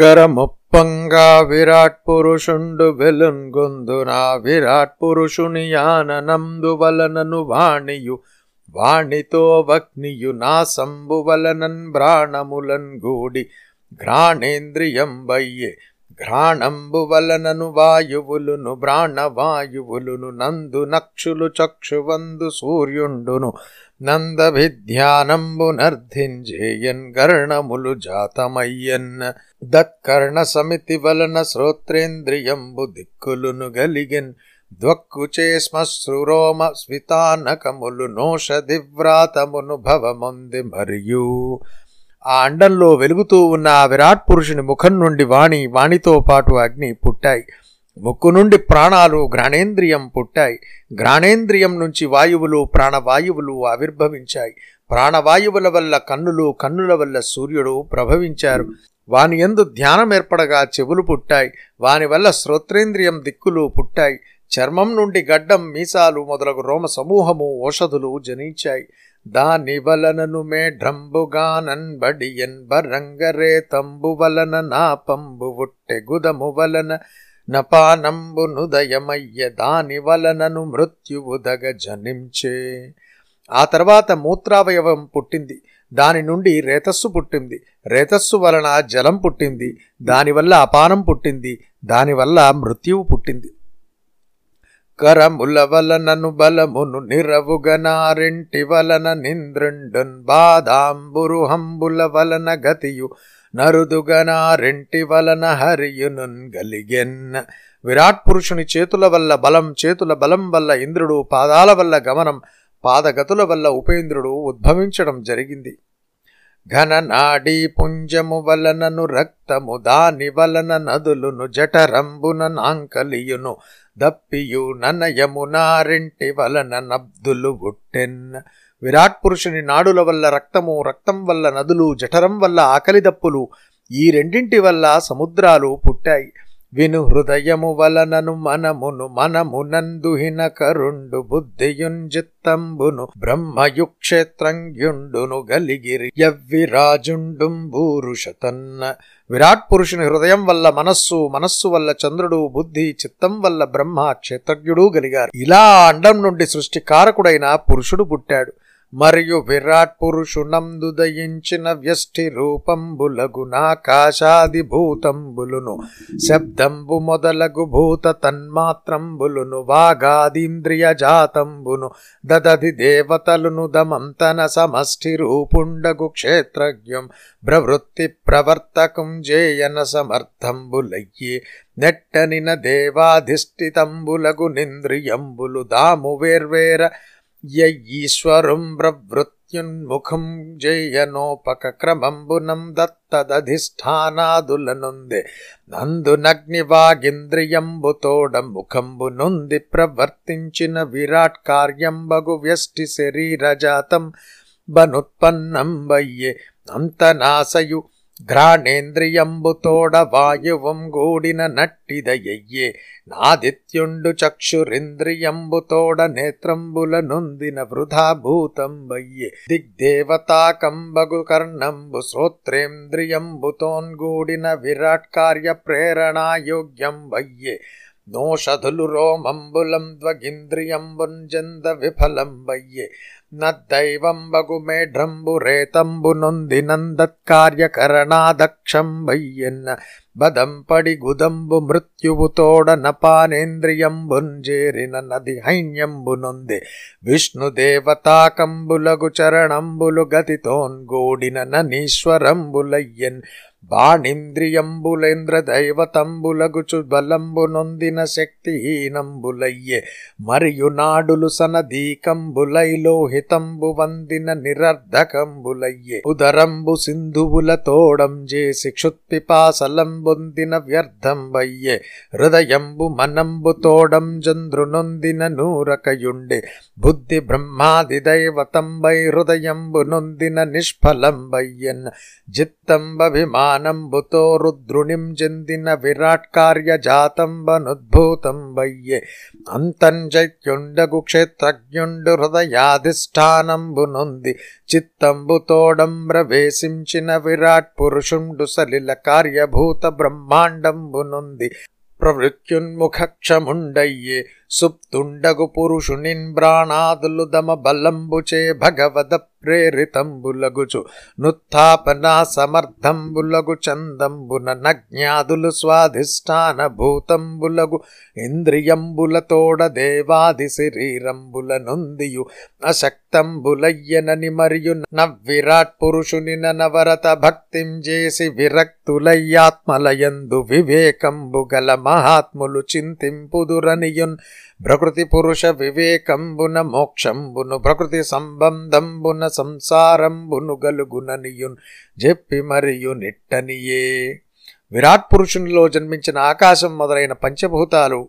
కరముప్పంగా విరాట్ పురుషుండు వెలుంగొందున. విరాట్ పురుషుని యాననందు వలనను వాణియు. వాణితో వగ్నియు నా సంబు వలనన్ బ్రాణములన్ గూడి. ఘ్రాణేంద్రియం ఘ్రాణంబువలనను ఘ్రాణంబు వలనను వాయువులును బ్రాణవాయువులును నందు నక్షులు చక్షువందు సూర్యుండును. నందభిధ్యానంబు నర్ధింజేయన్ గర్ణములు జాతమయ్యన్. దత్కర్ణ సమితి వలన శ్రోత్రేంద్రియంబు దిక్కులును గలిగెన్. ద్వక్కుచే శ్మశ్రురోమ స్వితానకములు నోషదివ్రాతమును భవముంది మరియు. ఆ అండంలో వెలుగుతూ ఉన్న ఆ విరాట్ పురుషుని ముఖం నుండి వాణి వాణితో పాటు అగ్ని పుట్టాయి. ముక్కు నుండి ప్రాణాలు ఘ్రాణేంద్రియం పుట్టాయి. ఘ్రాణేంద్రియం నుంచి వాయువులు ప్రాణవాయువులు ఆవిర్భవించాయి. ప్రాణవాయువుల వల్ల కన్నులు కన్నుల వల్ల సూర్యుడు ప్రభవించారు. వాని ఎందు ధ్యానం ఏర్పడగా చెవులు పుట్టాయి. వాని వల్ల శ్రోత్రేంద్రియం దిక్కులు పుట్టాయి. చర్మం నుండి గడ్డం మీసాలు మొదలగు రోమ సమూహము ఓషధులు జనించాయి. దాని వలనను మేఢ్రంబుగానన్ బడియన్ బరంగరే తంబు వలన నా పంబు ఉట్టె గుదము వలన నపానంబునుదయమయ్య దాని వలనను మృత్యువుదగ జనించే. ఆ తర్వాత మూత్రావయవం పుట్టింది. దాని నుండి రేతస్సు పుట్టింది. రేతస్సు వలన జలం పుట్టింది. దానివల్ల అపానం పుట్టింది. దానివల్ల మృత్యువు పుట్టింది. కరముల వలనను బలమును నిరవుగనారెంటి వలన నింద్రుండున్ బాదాంబురుహంబుల వలన గతియు నరుదుగనారెంటి వలన హరియునున్ గలిగెన్. విరాట్ పురుషుని చేతుల వల్ల బలం చేతుల బలం వల్ల ఇంద్రుడు పాదాల వల్ల గమనం పాదగతుల వల్ల ఉపేంద్రుడు ఉద్భవించడం జరిగింది. ఘన నాడీ పుంజము వలనను రక్తము దాని వలన నదులును జఠరంబున నాంకలియును దప్పియు ననయము నారింటి వలన నబ్దులు ఉట్టెన్. విరాట్ పురుషుని నాడుల వల్ల రక్తము రక్తం వల్ల నదులు జఠరం వల్ల ఆకలి దప్పులు ఈ రెండింటి వల్ల సముద్రాలు పుట్టాయి. విను హృదయము వలనను మనమును మనమునందుహిన కరుండు బుద్ధియుంజిత్తంబును బ్రహ్మయుక్షేత్రంగ్యుండును గలిగిరి యవ్విరాజుండుంబూరుషతన్న విరాట్ పురుషుని హృదయం వల్ల మనస్సు మనస్సు వల్ల చంద్రుడు బుద్ధి చిత్తం వల్ల బ్రహ్మ క్షేత్రజ్ఞుడు గలిగారు. ఇలా అండం నుండి సృష్టికారకుడైన పురుషుడు పుట్టాడు. మరియు విరాట్ పురుషునందు దయించిన వ్యష్టి రూపంబులగు భూతంబులును శబ్దంబు మొదలగు భూత తన్మాత్రంబులును వాగాదీంద్రియ జాతంబును దదది దేవతలును దమంతన సమష్టి రూపుండగు క్షేత్రజ్ఞం ప్రవృత్తి ప్రవర్తకం జేయన సమర్థంబులయ్యే నెట్టనిన దేవాధిష్ఠితంబులగు నింద్రియంబులు దాము వేర్వేర ఈశ్వరం ప్రవృత్యున్ముఖం జయనోపక క్రమంబునం దత్తదధిష్టానాదులనుందే. నందునగ్నివాగింద్రియంబుతోడ ప్రవర్తించిన విరాట్ కార్యంబగు వ్యష్టి శరీరజాతం బనుత్పన్నం వయ్యే అంతనాశయు అంతనాసయు ఘ్రాణేంద్రియంబుతోడ వాయువం గూడిన నట్టిదయ్యే నాదిత్యుండు చక్షురింద్రియంబుతోడ నేత్రంబుల నొందిన వృధా భూతం వయ్యే దిగ్దేవతాకంబగు కర్ణంబు శ్రోత్రేంద్రియంబుతోన్గూడిన విరాట్ కార్య ప్రేరణాయోగ్యం వయ్యే నోషధులు రోమంబులం ద్వగింద్రియంబుంజంద విఫలం వయ్యే నద్దైవంబగు మేఢ్రంబు రేతంబు నొందినందత్కార్యకరణాదక్షం వయ్యన్న బదంపడి గుదంబు మృత్యువు తోడ నపానేంద్రియంబుంజేరిన నది హైన్యంబు నొందే విష్ణుదేవతాకంబులగు చరణంబులు గతితోన్గూడిన నీశ్వరంబులయ్యన్ బాణింద్రియంబులేంద్ర దైవతంబులగుచు బలంబు నొందిన శక్తిహీనంబులయ్యే మరియు నాడులు సనదీకంబులై లోహితంబు వందిన నిరర్ధకంబులయ్యే ఉదరంబు సింధువుల తోడం చేసి క్షుత్పిపాసలంబొందిన వ్యర్థంబయ్యే హృదయంబు మనంబు తోడం చంద్రునొందిన నూరకయుండే బుద్ధి బ్రహ్మాది దైవతంబై హృదయంబు నొందిన నిష్ఫలంబయ్యన్ జిత్తంబభిమానంబుతో రుద్రుణిం చెందిన విరాట్ కార్య జాతంబనుద్భూతం వయ్యే అంతంజైత్యుండగు క్షేత్రజ్ఞుండు హృదయాధిష్టానంబు నొంది చిత్తంబుతోడంబ్రవేశించిన విరాట్ పురుషుండు సలిల కార్యభూత బ్రహ్మాండంబు నొంది ప్రవృత్యున్ముఖక్షముండయ్యే సుప్తుండగు పురుషునింబ్రాణాదులు దమ బలంబుచే భగవద ప్రేరితంబులగుచు. నుత్థాపనా సమర్థంబులగు చందంబున నజ్ఞాదులు స్వాధిష్టాన భూతంబులగు. ఇంద్రియంబులతోడ దేవాది శరీరంబుల నొందియు. అశక్తంబులయ్యనని మరియు నవ్విరాట్ పురుషుని నవరత భక్తిం చేసి విరక్తులయ్యాత్మలయందు వివేకంబు గల మహాత్ములు చింతింపుదురనియున్. ప్రకృతి పురుష వివేకంబున మోక్షంబును ప్రకృతి సంబంధంబున సంసారంబును గలుగుననియున్ చెప్పి మరియు నిట్టనియే. విరాట్ పురుషునిలో జన్మించిన ఆకాశం మొదలైన పంచభూతాలు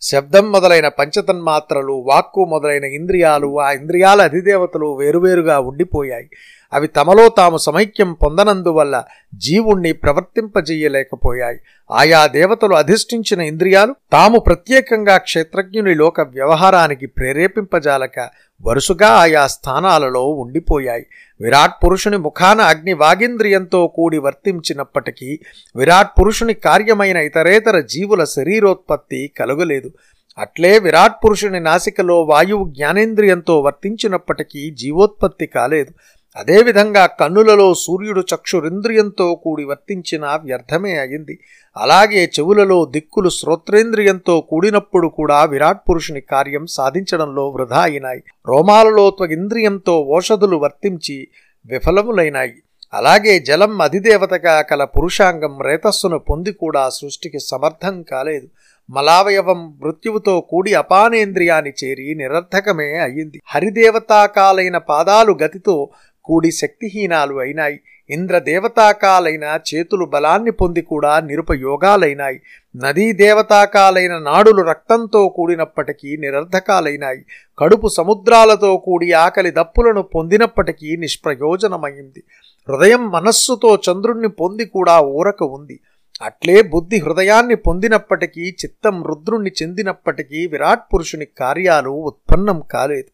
శబ్దం మొదలైన పంచతన్మాత్రలు వాక్కు మొదలైన ఇంద్రియాలు ఆ ఇంద్రియాల అధిదేవతలు వేరువేరుగా ఉండిపోయాయి. అవి తమలో తాము సమైక్యం పొందనందువల్ల జీవుణ్ణి ప్రవర్తింపజేయలేకపోయాయి. ఆయా దేవతలు అధిష్ఠించిన ఇంద్రియాలు తాము ప్రత్యేకంగా క్షేత్రజ్ఞుని లోక వ్యవహారానికి ప్రేరేపింపజాలక వరుసగా ఆయా స్థానాలలో ఉండిపోయాయి. విరాట్ పురుషుని ముఖాన అగ్ని వాగింద్రియంతో కూడి వర్తించినప్పటికీ విరాట్ పురుషుని కార్యమైన ఇతరేతర జీవుల శరీరోత్పత్తి కలుగలేదు. అట్లే విరాట్ పురుషుని నాసికలో వాయువు జ్ఞానేంద్రియంతో వర్తించినప్పటికీ జీవోత్పత్తి కాలేదు. అదేవిధంగా కన్నులలో సూర్యుడు చక్షురింద్రియంతో కూడి వర్తించిన వ్యర్థమే అయింది. అలాగే చెవులలో దిక్కులు శ్రోత్రేంద్రియంతో కూడినప్పుడు కూడా విరాట్ పురుషుని కార్యం సాధించడంలో వృధా అయినాయి. రోమాలలో త్వగింద్రియంతో ఓషధులు వర్తించి విఫలములైనాయి. అలాగే జలం అధిదేవతగా కల పురుషాంగం రేతస్సును పొంది కూడా సృష్టికి సమర్థం కాలేదు. మలావయవం మృత్యువుతో కూడి అపానేంద్రియాన్ని చేరి నిరర్థకమే అయ్యింది హరిదేవతాకాలైన పాదాలు గతితో కూడి శక్తిహీనాలు అయినాయి. ఇంద్రదేవతాకాలైన చేతులు బలాన్ని పొంది కూడా నిరుపయోగాలైనాయి నదీ దేవతాకాలైన నాడులు రక్తంతో కూడినప్పటికీ నిరర్ధకాలైనాయి. కడుపు సముద్రాలతో కూడి ఆకలి దప్పులను పొందినప్పటికీ నిష్ప్రయోజనమైంది. హృదయం మనస్సుతో చంద్రుణ్ణి పొంది కూడా ఊరక ఉంది. అట్లే బుద్ధి హృదయాన్ని పొందినప్పటికీ చిత్తం రుద్రుణ్ణి చెందినప్పటికీ విరాట్ పురుషుని కార్యాలు ఉత్పన్నం కాలేదు.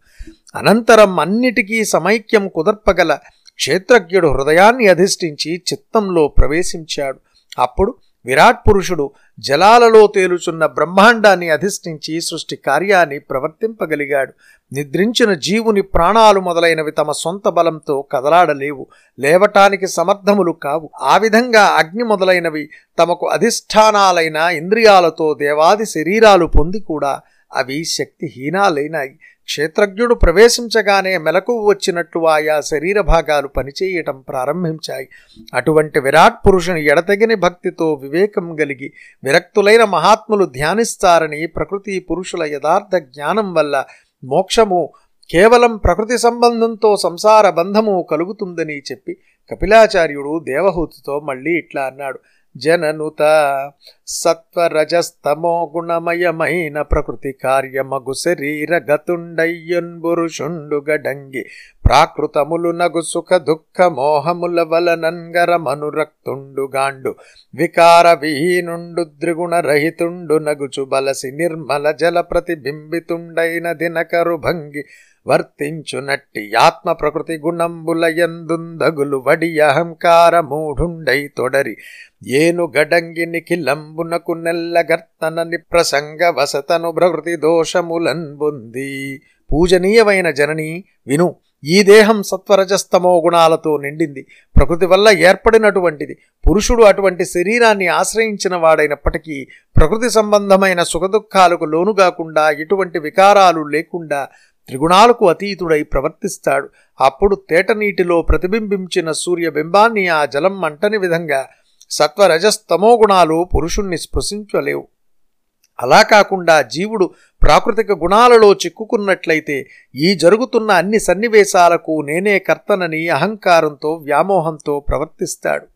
అనంతరం అన్నిటికీ సమైక్యం కుదర్పగల క్షేత్రజ్ఞుడు హృదయాన్ని అధిష్ఠించి చిత్తంలో ప్రవేశించాడు. అప్పుడు విరాట్ పురుషుడు జలాలలో తేలుచున్న బ్రహ్మాండాన్ని అధిష్ఠించి సృష్టి కార్యాన్ని ప్రవర్తింపగలిగాడు. నిద్రించిన జీవుని ప్రాణాలు మొదలైనవి తమ సొంత బలంతో కదలాడలేవు. లేవటానికి సమర్థములు కావు. ఆ విధంగా అగ్ని మొదలైనవి తమకు అధిష్టానాలైన ఇంద్రియాలతో దేవాది శరీరాలు పొంది కూడా అవి శక్తిహీనాలైనాయి. క్షేత్రజ్ఞుడు ప్రవేశించగానే మెలకువ వచ్చినట్లు ఆయా శరీర భాగాలు పనిచేయటం ప్రారంభించాయి. అటువంటి విరాట్ పురుషుని ఎడతగిన భక్తితో వివేకం కలిగి విరక్తులైన మహాత్ములు ధ్యానిస్తారని ప్రకృతి పురుషుల యథార్థ జ్ఞానం వల్ల మోక్షము కేవలం ప్రకృతి సంబంధంతో సంసార బంధము కలుగుతుందని చెప్పి కపిలాచార్యుడు దేవహూతితో మళ్ళీ ఇట్లా అన్నాడు. జననుత సత్వరజస్తమో గుణమయమైన ప్రకృతి కార్యమగు శరీర గతుండయ్యున్ గడంగి ప్రాకృతములు నగు సుఖ దుఃఖ మోహముల వలనంగర మనురక్తుండు వికార విహీనుండు ద్రిగుణరహితుండు నగుచు బలసి నిర్మల జల ప్రతిబింబితుండైన దినకరు భంగి వర్తించునట్టి ఆత్మ ప్రకృతి గుణంబులయందుందగులు వడి అహంకార మూఢుండై తొడరి ఏను గడంగి నిఖిలంబునకు నెల్లగర్తన నిప్రసంగ వసతను ప్రకృతి దోషములన్ బొంది. పూజనీయమైన జనని విను ఈ దేహం సత్వరజస్తమో గుణాలతో నిండింది. ప్రకృతి వల్ల ఏర్పడినటువంటిది పురుషుడు అటువంటి శరీరాన్ని ఆశ్రయించిన వాడైనప్పటికీ ప్రకృతి సంబంధమైన సుఖదుఖాలకు లోను కాకుండా ఎటువంటి వికారాలు లేకుండా త్రిగుణాలకు అతీతుడై ప్రవర్తిస్తాడు. అప్పుడు తేట నీటిలో ప్రతిబింబించిన సూర్యబింబాన్ని ఆ జలం అంటని విధంగా సత్వరజస్తమో గుణాలు పురుషుణ్ణి స్పృశించలేవు. అలా కాకుండా జీవుడు ప్రాకృతిక గుణాలలో చిక్కుకున్నట్లయితే ఈ జరుగుతున్న అన్ని సన్నివేశాలకు నేనే కర్తనని అహంకారంతో వ్యామోహంతో ప్రవర్తిస్తాడు.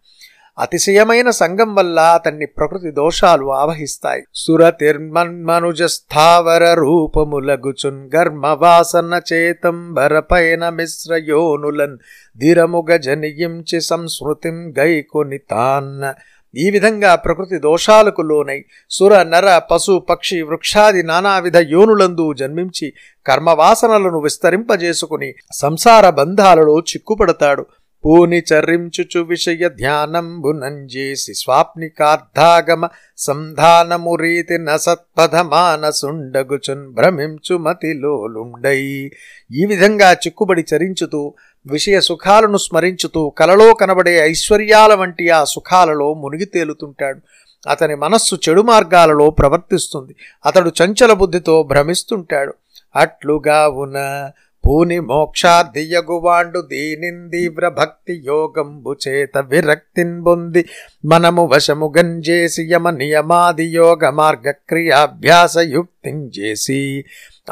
అతిశయమైన సంగం వల్ల అతన్ని ప్రకృతి దోషాలు ఆవహిస్తాయి. సురతిర్మన్మనుజస్థావర రూపములగుచున్ గర్మవాసన చేతంబరపైన మిశ్రయోనులన్ ధిరముగ జనియించి సంస్మృతిం గైకొని తాన్న ఈ విధంగా ప్రకృతి దోషాలకు లోనై సుర నర పశు పక్షి వృక్షాది నానావిధ యోనులందు జన్మించి కర్మవాసనలను విస్తరింపజేసుకుని సంసార బంధాలలో చిక్కుపడతాడు. పూని చరించుచు విషయ ధ్యానంబునంజేసి స్వాప్నికార్థాగమ సంధానమురీతి నసత్పథమానసుండగుచున్ భ్రమించు మతిలోలుండై. ఈ విధంగా చిక్కుబడి చరించుతూ విషయ సుఖాలను స్మరించుతూ కలలో కనబడే ఐశ్వర్యాల వంటి ఆ సుఖాలలో మునిగి తేలుతుంటాడు. అతని మనస్సు చెడు మార్గాలలో ప్రవర్తిస్తుంది. అతడు చంచల బుద్ధితో భ్రమిస్తుంటాడు. అట్లుగా ఉన్న పూని మోక్షార్థియగువాండు దీనిందీవ్ర భక్తి యోగంబు చేత విరక్తిన్ బొంది మనము వశము గంజేసి యమ నియమాది యోగ మార్గ క్రియాభ్యాస యుక్తించేసి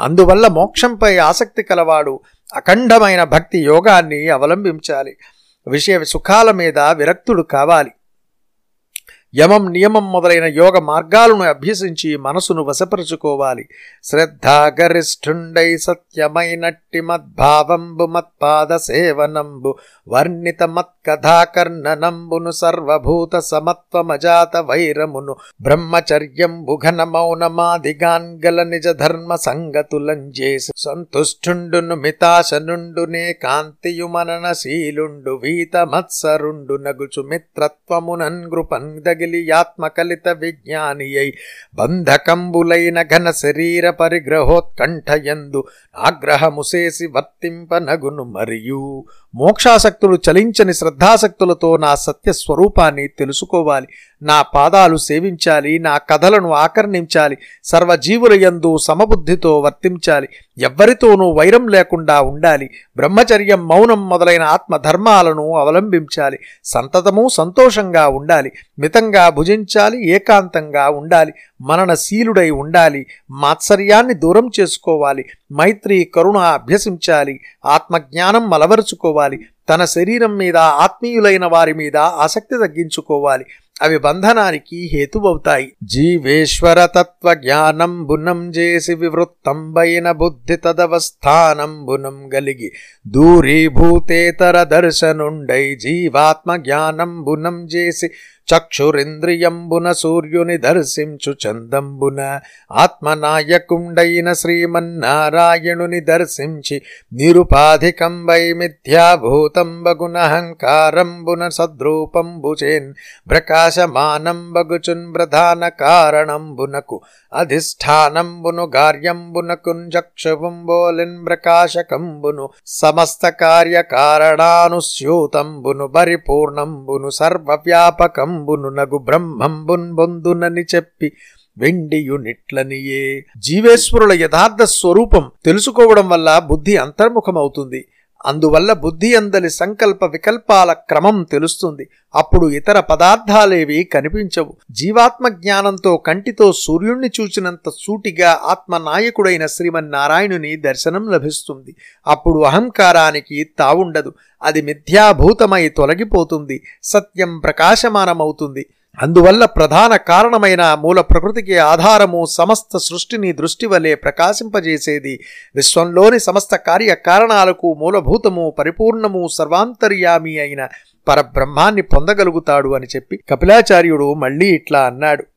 అందువల్ల మోక్షంపై ఆసక్తి కలవాడు అఖండమైన భక్తి యోగాన్ని అవలంబించాలి. విషయ సుఖాల మీద విరక్తుడు కావాలి. యమం నియమం మొదలైన యోగ మార్గాలను అభ్యసించి మనసును వశపరుచుకోవాలి. శ్రద్ధాగరిష్ఠుండై సత్యమైనట్టి మద్భావంబు మత్పాద సేవనంబు వర్ణిత మత్కథాకర్ణనంబును సర్వభూత సమత్వమజాత వైరమును బ్రహ్మచర్యంబు ఘన మౌనమాదిగాంగల నిజ ధర్మ సంగతులంజేసి సంతుష్ఠుండును మితాశనుండునే కాంతియుమననశీలుండు వీత మత్సరుండు నగుచు మిత్రత్వమునన్ గృపందగి తగిలి ఆత్మకలిత విజ్ఞానియై బంధకంబులైన ఘన శరీర పరిగ్రహోత్కంఠయందు ఆగ్రహముసేసి వర్తింపనగును మరియు మోక్షాసక్తులు చలించని శ్రద్ధాసక్తులతో నా సత్య స్వరూపాన్ని తెలుసుకోవాలి నా పాదాలు సేవించాలి నా కథలను ఆకర్ణించాలి సర్వజీవుల యందు సమబుద్ధితో వర్తించాలి ఎవ్వరితోనూ వైరం లేకుండా ఉండాలి బ్రహ్మచర్యం మౌనం మొదలైన ఆత్మధర్మాలను అవలంబించాలి సంతతము సంతోషంగా ఉండాలి మితంగా భుజించాలి ఏకాంతంగా ఉండాలి మననశీలుడై ఉండాలి మాత్సర్యాన్ని దూరం చేసుకోవాలి మైత్రి కరుణ అభ్యసించాలి ఆత్మజ్ఞానం మలవరుచుకోవాలి తన శరీరం మీద ఆత్మీయులైన వారి మీద ఆసక్తి తగ్గించుకోవాలి అవి బంధనానికి హేతువవుతాయి. జీవేశ్వర తత్వ జ్ఞానంబునం చేసి వివృత్తంబైన బుద్ధి తదవస్థానంబునం గలిగి దూరీభూతేతర దర్శనుండై జీవాత్మ జ్ఞానంబునం చేసి చక్షురింద్రియంబున సూర్యుని దర్శించు చందంబున ఆత్మనాయకుండైన శ్రీమన్నారాయణుని దర్శించి నిరుపాధికంబై మిథ్యాభూతంబగునహంకారంబున సద్రూపంబుచేన్ ప్రకాశమానంబగుచున్ ప్రధాన కారణంబునకు అధిష్టానంబును గార్యంబునకున్ చక్షువుంబోలిన్ ప్రకాశకంబును సమస్త కార్యకారణానుస్యూతంబును పరిపూర్ణంబును సర్వవ్యాపకం నగు బ్రహ్మంబున్ బొందునని చెప్పి వెండియునిట్లనియే. జీవేశ్వరుల యథార్థ స్వరూపం తెలుసుకోవడం వల్ల బుద్ధి అంతర్ముఖమవుతుంది. అందువల్ల బుద్ధి అందలి సంకల్ప వికల్పాల క్రమం తెలుస్తుంది. అప్పుడు ఇతర పదార్థాలేవి కనిపించవు. జీవాత్మ జ్ఞానంతో కంటితో సూర్యుణ్ణి చూచినంత సూటిగా ఆత్మనాయకుడైన శ్రీమన్నారాయణుని దర్శనం లభిస్తుంది. అప్పుడు అహంకారానికి తావుండదు. అది మిథ్యాభూతమై తొలగిపోతుంది. సత్యం ప్రకాశమానమవుతుంది. అందువల్ల ప్రధాన కారణమైన మూల ప్రకృతికి ఆధారము సమస్త సృష్టిని దృష్టి వలె ప్రకాశింపజేసేది. విశ్వంలోని సమస్త కార్యకారణాలకు మూలభూతము పరిపూర్ణము సర్వాంతర్యామి అయిన పరబ్రహ్మాన్ని పొందగలుగుతాడు అని చెప్పి కపిలాచార్యుడు మళ్ళీ ఇట్లా అన్నాడు.